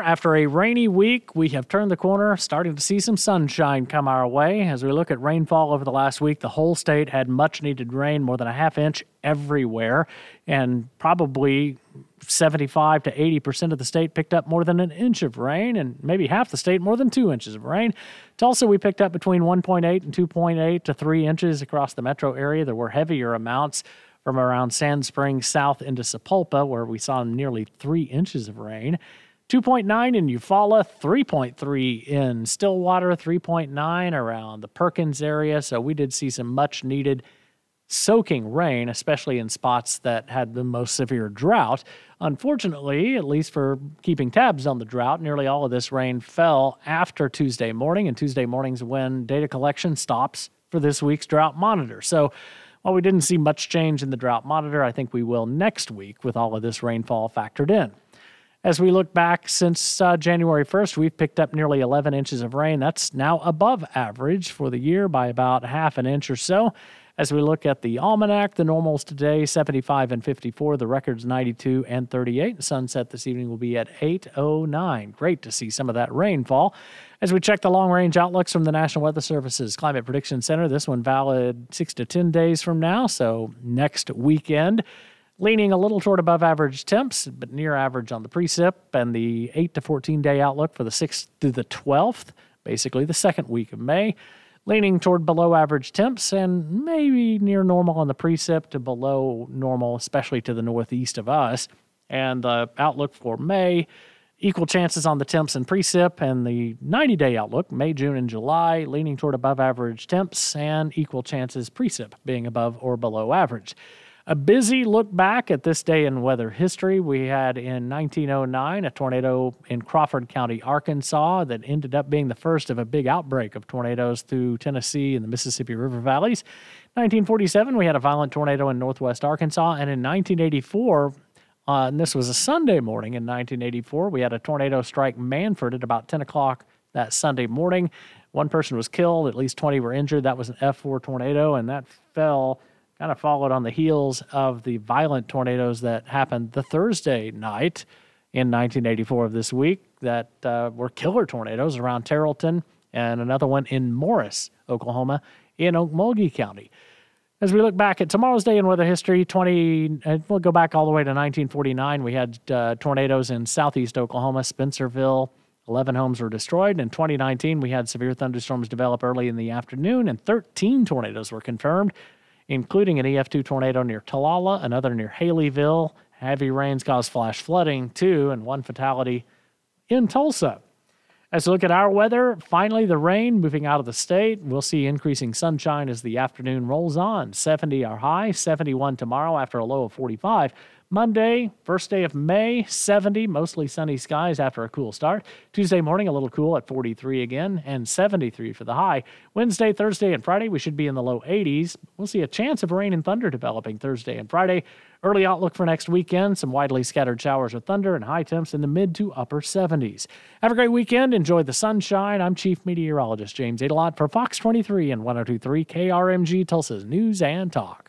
After a rainy week, we have turned the corner, starting to see some sunshine come our way. As we look at rainfall over the last week, the whole state had much needed rain, more than a half inch everywhere, and probably 75 to 80% of the state picked up more than an inch of rain, and maybe half the state more than two inches of rain. Tulsa, we picked up between 1.8 and 2.8 to 3 inches across the metro area. There were heavier amounts from around Sand Springs south into Sapulpa, where we saw nearly 3 inches of rain. 2.9 in Eufaula, 3.3 in Stillwater, 3.9 around the Perkins area. So we did see some much needed soaking rain, especially in spots that had the most severe drought. Unfortunately, at least for keeping tabs on the drought, nearly all of this rain fell after Tuesday morning, and Tuesday morning's when data collection stops for this week's drought monitor. So while we didn't see much change in the drought monitor, I think we will next week with all of this rainfall factored in. As we look back since uh, January 1st, we've picked up nearly 11 inches of rain. That's now above average for the year by about half an inch or so. As we look at the almanac, the normals today 75 and 54, the records 92 and 38. Sunset this evening will be at 8:09. Great to see some of that rainfall. As we check the long range outlooks from the National Weather Service's Climate Prediction Center, this one valid 6 to 10 days from now, so next weekend leaning a little toward above average temps, but near average on the precip, and the 8 to 14 day outlook for the 6th through the 12th, basically the second week of May, leaning toward below average temps and maybe near normal on the precip to below normal, especially to the northeast of us. And the outlook for May, equal chances on the temps and precip, and the 90 day outlook, May, June, and July, leaning toward above average temps and equal chances precip being above or below average. A busy look back at this day in weather history. We had in 1909 a tornado in Crawford County, Arkansas, that ended up being the first of a big outbreak of tornadoes through Tennessee and the Mississippi River valleys. 1947, we had a violent tornado in northwest Arkansas. And in 1984, uh, and this was a Sunday morning in 1984, we had a tornado strike Mannford at about 10 o'clock that Sunday morning. One person was killed, at least 20 were injured. That was an F4 tornado, and that fell kind of followed on the heels of the violent tornadoes that happened the Thursday night in 1984 of this week that uh, were killer tornadoes around Terlton and another one in Morris, Oklahoma, in Okmulgee County. As we look back at tomorrow's day in weather history, 20, uh, we'll go back all the way to 1949. We had uh, tornadoes in southeast Oklahoma, Spencerville. 11 homes were destroyed. In 2019, we had severe thunderstorms develop early in the afternoon, and 13 tornadoes were confirmed including an EF2 tornado near Talala, another near Haileyville. Heavy rains caused flash flooding, too, and one fatality in Tulsa. As we look at our weather, finally the rain moving out of the state. We'll see increasing sunshine as the afternoon rolls on. 70 our high, 71 tomorrow after a low of 45. Monday, first day of May, 70, mostly sunny skies after a cool start. Tuesday morning, a little cool at 43 again, and 73 for the high. Wednesday, Thursday, and Friday, we should be in the low 80s. We'll see a chance of rain and thunder developing Thursday and Friday. Early outlook for next weekend some widely scattered showers with thunder and high temps in the mid to upper 70s. Have a great weekend. Enjoy the sunshine. I'm Chief Meteorologist James Aydelott for Fox 23 and 1023 KRMG Tulsa's News and Talk.